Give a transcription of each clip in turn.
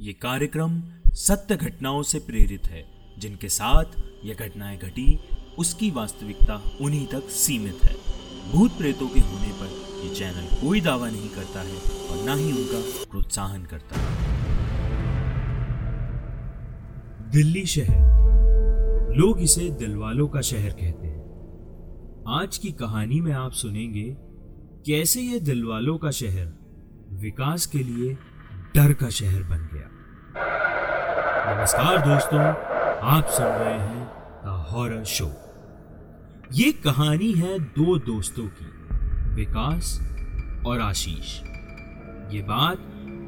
ये कार्यक्रम सत्य घटनाओं से प्रेरित है, जिनके साथ ये घटनाएँ घटी, उसकी वास्तविकता उन्हीं तक सीमित है। भूत प्रेतों के होने पर ये चैनल कोई दावा नहीं करता है और ना ही उनका प्रोत्साहन करता है। दिल्ली शहर। लोग इसे दिलवालों का शहर कहते हैं। आज की कहानी में आप सुनेंगे, कैसे ये दिलवालों का शहर विकास के लिए डर का शहर बन गया। नमस्कार दोस्तों, आप सुन रहे हैं द हॉरर शो ये कहानी है दो दोस्तों की, विकास और आशीष। ये बात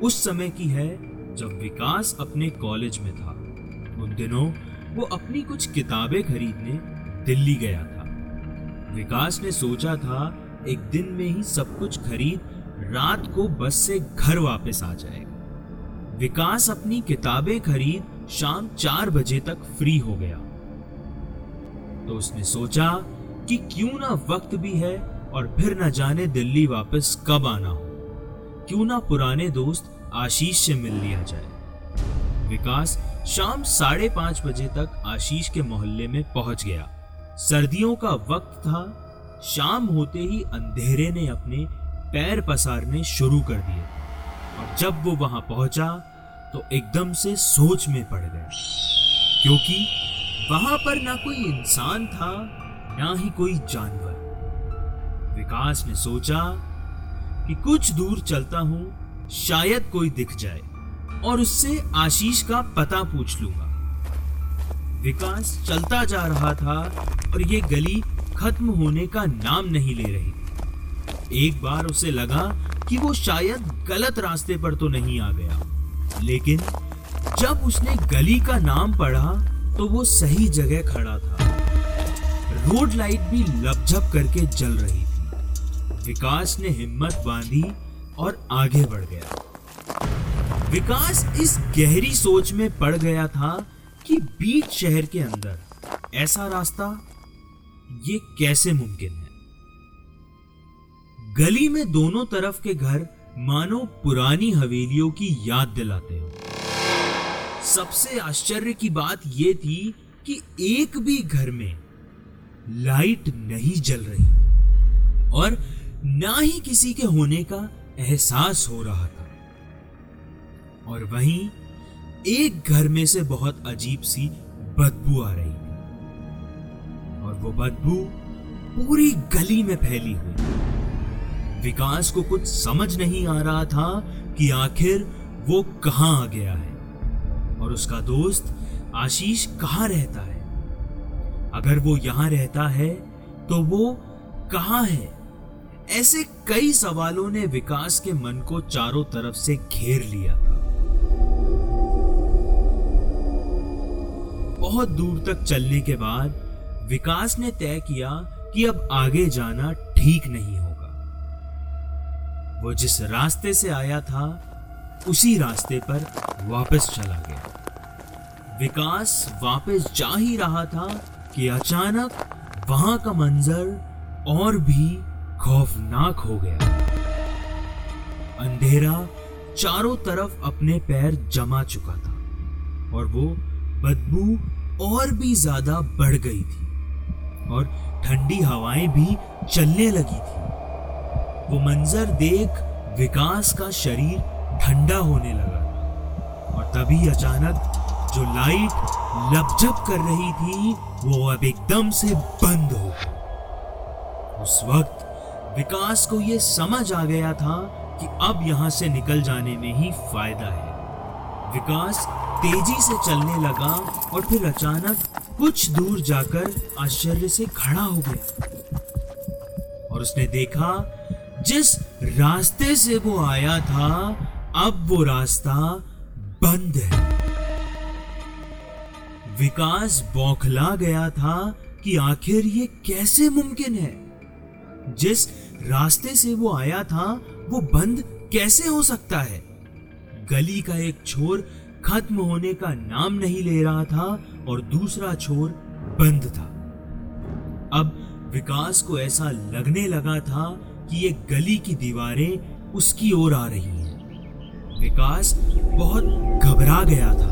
उस समय की है जब विकास अपने कॉलेज में था। उन दिनों वो अपनी कुछ किताबें खरीदने दिल्ली गया था। विकास ने सोचा था, एक दिन में ही सब कुछ खरीद, रात को बस से घर वापस आ जाएगा। विकास अपनी किताबें खरीद शाम चार बजे तक फ्री हो गया। तो उसने सोचा कि क्यों ना वक्त भी है और फिर न जाने दिल्ली वापस कब आना हो। क्यों ना पुराने दोस्त आशीष से मिल लिया जाए। विकास शाम साढ़े पाँच बजे तक आशीष के मोहल्ले में पहुँच गया। सर्दियों का वक्त था। शाम होते ही अंधेरे ने अपने पैर पसारने शुरू कर दिए। और जब वो वहाँ पहुँचा तो एकदम से सोच में पड़ गया क्योंकि वहाँ पर ना कोई इंसान था, ना ही कोई जानवर। विकास ने सोचा कि कुछ दूर चलता हूँ, शायद कोई दिख जाए, और उससे आशीष का पता पूछ लूँगा। विकास चलता जा रहा था, और ये गली खत्म होने का नाम नहीं ले रही। थी एक बार उसे लगा कि वो शायद गलत रास्ते पर तो नहीं आ गया। लेकिन जब उसने गली का नाम पढ़ा तो वो सही जगह खड़ा था। रोड लाइट भी लपझप करके जल रही थी। विकास ने हिम्मत बांधी और आगे बढ़ गया। विकास इस गहरी सोच में पड़ गया था कि बीच शहर के अंदर ऐसा रास्ता ये कैसे मुमकिन है? गली में दोनों तरफ़ के घर मानो पुरानी हवेलियों की याद दिलाते हो। सबसे आश्चर्य की बात यह थी कि एक भी घर में लाइट नहीं जल रही और ना ही किसी के होने का एहसास हो रहा था। और वहीं एक घर में से बहुत अजीब सी बदबू आ रही थी। और वो बदबू पूरी गली में फैली हुई विकास को कुछ समझ नहीं आ रहा था कि आखिर वो कहाँ आ गया है। और उसका दोस्त आशीष कहाँ रहता है? अगर वो यहाँ रहता है तो वो कहाँ है? ऐसे कई सवालों ने विकास के मन को चारों तरफ़ से घेर लिया था। बहुत दूर तक चलने के बाद विकास ने तय किया कि अब आगे जाना ठीक नहीं होगा। वो जिस रास्ते से आया था, उसी रास्ते पर वापस चला गया। विकास वापस जा ही रहा था कि अचानक वहाँ का मंजर और भी खौफनाक हो गया। अंधेरा चारों तरफ़ अपने पैर जमा चुका था और वो बदबू और भी ज़्यादा बढ़ गई थी और ठंडी हवाएँ भी चलने लगी थी। वो मंजर देख विकास का शरीर ठंडा होने लगा। और तभी अचानक जो लाइट लपझप कर रही थी, वो अब एकदम से बंद हो उस वक्त विकास को यह समझ आ गया था कि अब यहाँ से निकल जाने में ही फ़ायदा है। विकास तेज़ी से चलने लगा और फिर अचानक कुछ दूर जाकर आश्चर्य से खड़ा हो गया। और उसने देखा जिस रास्ते से वो आया था, अब वो रास्ता बंद है। विकास बौखला गया था कि आखिर ये कैसे मुमकिन है। जिस रास्ते से वो आया था, वो बंद कैसे हो सकता है? गली का एक छोर खत्म होने का नाम नहीं ले रहा था और दूसरा छोर बंद था। अब विकास को ऐसा लगने लगा था कि ये गली की दीवारें उसकी ओर आ रही हैं। विकास बहुत घबरा गया था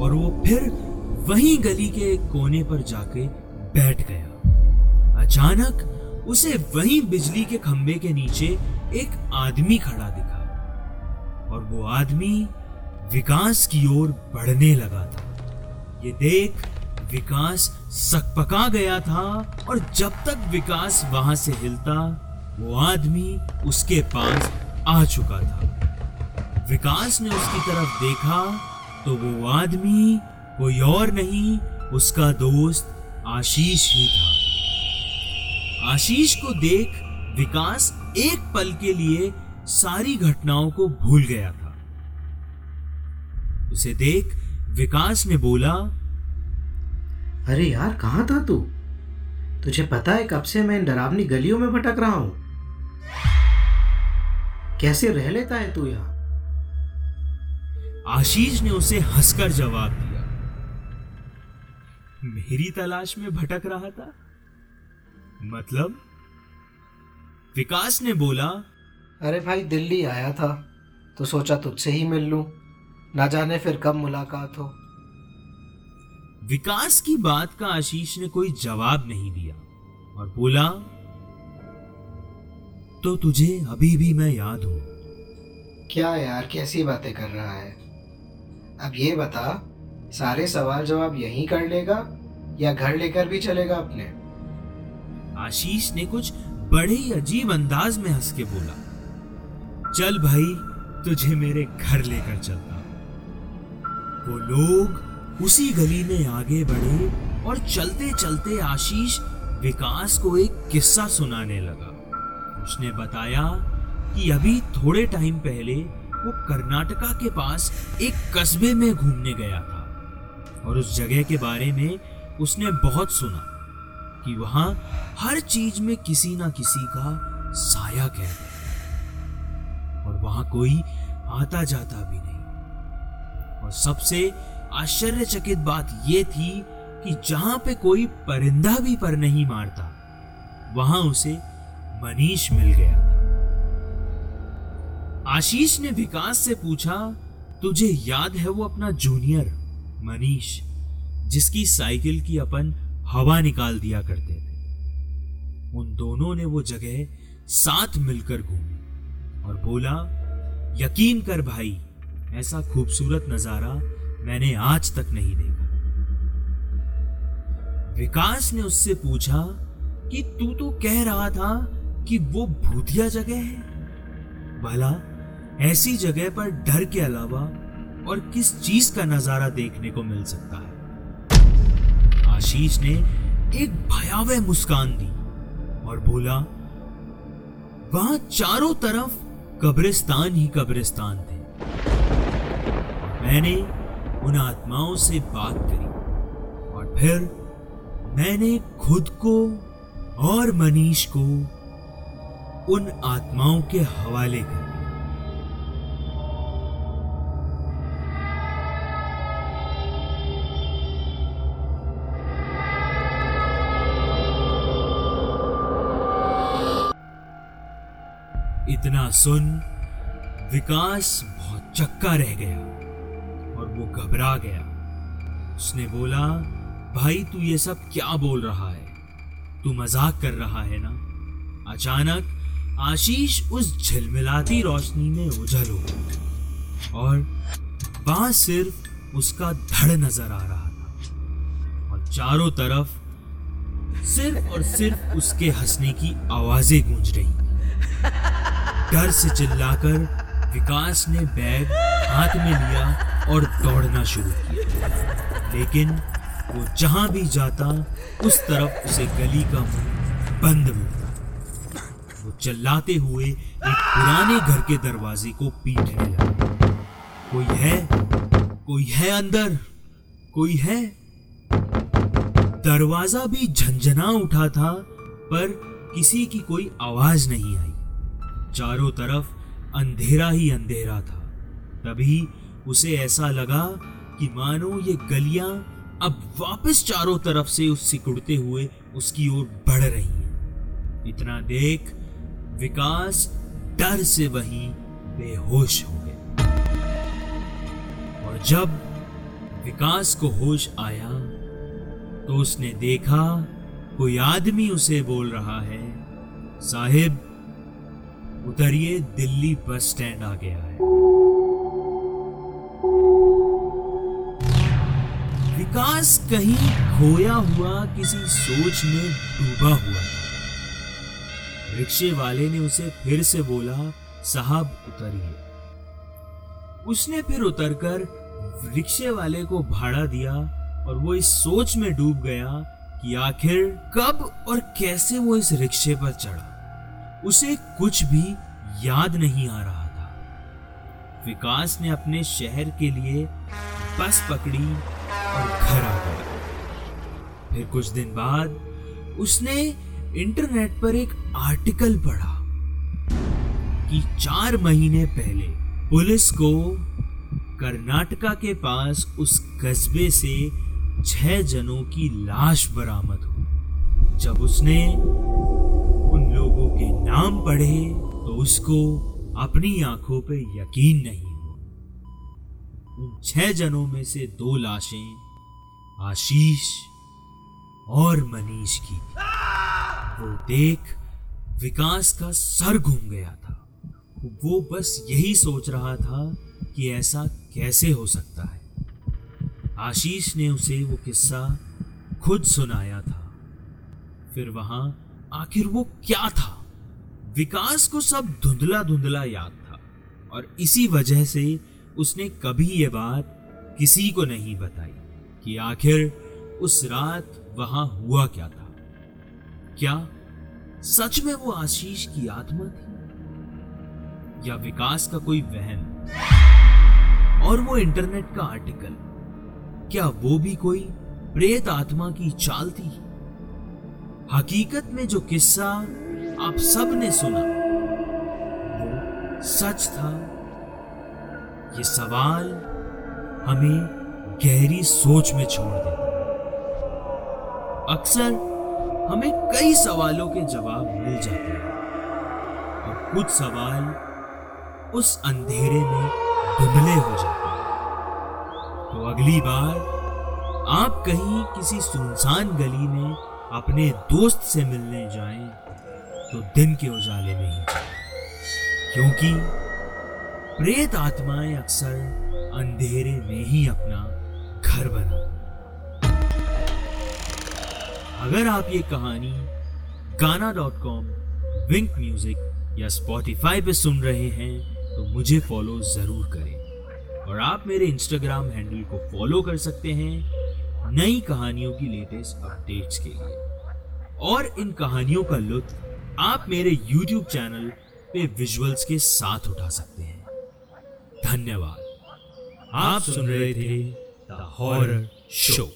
और वो फिर वहीं गली के कोने पर जाके बैठ गया। अचानक उसे वहीं बिजली के खंभे के नीचे एक आदमी खड़ा दिखा और वो आदमी विकास की ओर बढ़ने लगा था। ये देख विकास सकपका गया था और जब तक विकास वहाँ से हिलता वो आदमी उसके पास आ चुका था। विकास ने उसकी तरफ़ देखा तो वो आदमी कोई और नहीं, उसका दोस्त आशीष ही था। आशीष को देख विकास एक पल के लिए सारी घटनाओं को भूल गया था। उसे देख विकास ने बोला, अरे यार, कहाँ था तू? तुझे पता है कब से मैं इन डरावनी गलियों में भटक रहा हूँ। कैसे रह लेता है तू यहाँ? आशीष ने उसे हंसकर जवाब दिया। मेरी तलाश में भटक रहा था। मतलब? विकास ने बोला अरे भाई दिल्ली आया था तो सोचा तुझसे ही मिल लूँ। ना जाने फिर कब मुलाकात हो। विकास की बात का आशीष ने कोई जवाब नहीं दिया और बोला तो तुझे अभी भी मैं याद हूँ। क्या यार कैसी बातें कर रहा है? अब ये बता सारे सवाल जवाब यहीं कर लेगा या घर लेकर भी चलेगा अपने? आशीष ने कुछ बड़े ही अजीब अंदाज में हंस के बोला चल भाई तुझे मेरे घर लेकर चलता वो लोग उसी गली में आगे बढ़े और चलते चलते आशीष विकास को एक किस्सा सुनाने लगा। उसने बताया कि अभी थोड़े टाइम पहले वो कर्नाटका के पास एक कस्बे में घूमने गया था और उस जगह के बारे में उसने बहुत सुना कि वहाँ हर चीज़ में किसी ना किसी का साया कह और वहाँ कोई आता जाता भी नहीं। और सबसे आश्चर्यचकित बात यह थी कि जहाँ पे कोई परिंदा भी पर नहीं मारता, वहाँ उसे मनीष मिल गया आशीष ने विकास से पूछा, तुझे याद है वो अपना जूनियर, मनीष, जिसकी साइकिल की अपन हवा निकाल दिया करते थे? उन दोनों ने वो जगह साथ मिलकर घूमी और बोला, यकीन कर भाई, ऐसा खूबसूरत नज़ारा मैंने आज तक नहीं देखा। विकास ने उससे पूछा कि, तू तो कह रहा था कि वो भूतिया जगह है? भला, ऐसी जगह पर डर के अलावा और किस चीज़ का नज़ारा देखने को मिल सकता है? आशीष ने एक भयावह मुस्कान दी और बोला, वहाँ चारों तरफ़ कब्रिस्तान ही कब्रिस्तान थे। मैंने उन आत्माओं से बात करी और फिर मैंने खुद को और मनीष को उन आत्माओं के हवाले कर। इतना सुन, विकास बहुत चक्का रह गया और वो घबरा गया। उसने बोला, भाई, तू ये सब क्या बोल रहा है? तू मज़ाक कर रहा है ना? अचानक आशीष उस झिलमिलाती रोशनी में उजल हो गया और वहाँ सिर्फ़ उसका धड़ नज़र आ रहा था। और चारों तरफ़ सिर्फ़ और सिर्फ़ उसके हंसने की आवाज़ें गूंज रही डर से चिल्लाकर विकास ने बैग हाथ में लिया और दौड़ना शुरू किया। लेकिन वो जहाँ भी जाता, उस तरफ़ उसे गली का मुँह बंद मिलता चिल्लाते हुए एक पुराने घर के दरवाजे को पीटने लगा। कोई है? कोई है अंदर? कोई है? दरवाज़ा भी झंझना उठा था, पर किसी की कोई आवाज़ नहीं आई। चारों तरफ़ अंधेरा ही अंधेरा था। तभी उसे ऐसा लगा कि मानो ये गलियाँ अब वापस चारों तरफ़ से उस सिकुड़ते हुए उसकी ओर बढ़ रही हैं। इतना देख विकास डर से वहीं बेहोश हो गया। और जब विकास को होश आया तो उसने देखा, कोई आदमी उसे बोल रहा है, साहिब, उतरिए, दिल्ली बस स्टैंड आ गया है। विकास कहीं खोया हुआ, किसी सोच में डूबा हुआ था। रिक्शे वाले ने उसे फिर से बोला, साहब, उतरिए। उसने फिर उतरकर रिक्शे वाले को भाड़ा दिया और वो इस सोच में डूब गया कि आखिर कब और कैसे वो इस रिक्शे पर चढ़ा। उसे कुछ भी याद नहीं आ रहा था। विकास ने अपने शहर के लिए बस पकड़ी और घर आ गया। फिर कुछ दिन बाद उसने इंटरनेट पर एक आर्टिकल पढ़ा कि चार महीने पहले पुलिस को कर्नाटका के पास उस कस्बे से छह जनों की लाश बरामद हुई। जब उसने उन लोगों के नाम पढ़े तो उसको अपनी आँखों पर यकीन नहीं हुआ। उन छह जनों में से दो लाशें आशीष और मनीष की थी। वो देख विकास का सर घूम गया था। वो बस यही सोच रहा था कि ऐसा कैसे हो सकता है। आशीष ने उसे वो किस्सा खुद सुनाया था। फिर वहाँ आखिर वो क्या था? विकास को सब धुंधला धुंधला याद था और इसी वजह से उसने कभी ये बात किसी को नहीं बताई कि आखिर उस रात वहाँ हुआ क्या था। क्या सच में वो आशीष की आत्मा थी? या विकास का कोई वहम और वो इंटरनेट का आर्टिकल? क्या वो भी कोई प्रेत आत्मा की चाल थी? हकीकत में जो किस्सा आप सबने सुना, वो सच था। ये सवाल हमें गहरी सोच में छोड़ देता अक्सर हमें कई सवालों के जवाब मिल जाते हैं। और कुछ सवाल उस अंधेरे में धुंधले हो जाते हैं। तो अगली बार आप कहीं किसी सुनसान गली में अपने दोस्त से मिलने जाएँ तो दिन के उजाले में ही जाएँ। क्योंकि प्रेत आत्माएँ अक्सर अंधेरे में ही अपना घर बना अगर आप ये कहानी Gaana dot com, Wynk music या स्पॉटिफाई पे सुन रहे हैं तो मुझे फॉलो ज़रूर करें। और आप मेरे इंस्टाग्राम हैंडल को फॉलो कर सकते हैं नई कहानियों की लेटेस्ट अपडेट्स के लिए। और इन कहानियों का लुत्फ आप मेरे यूट्यूब चैनल पे विजुअल्स के साथ उठा सकते हैं। धन्यवाद। आप सुन रहे थे द हॉरर शो।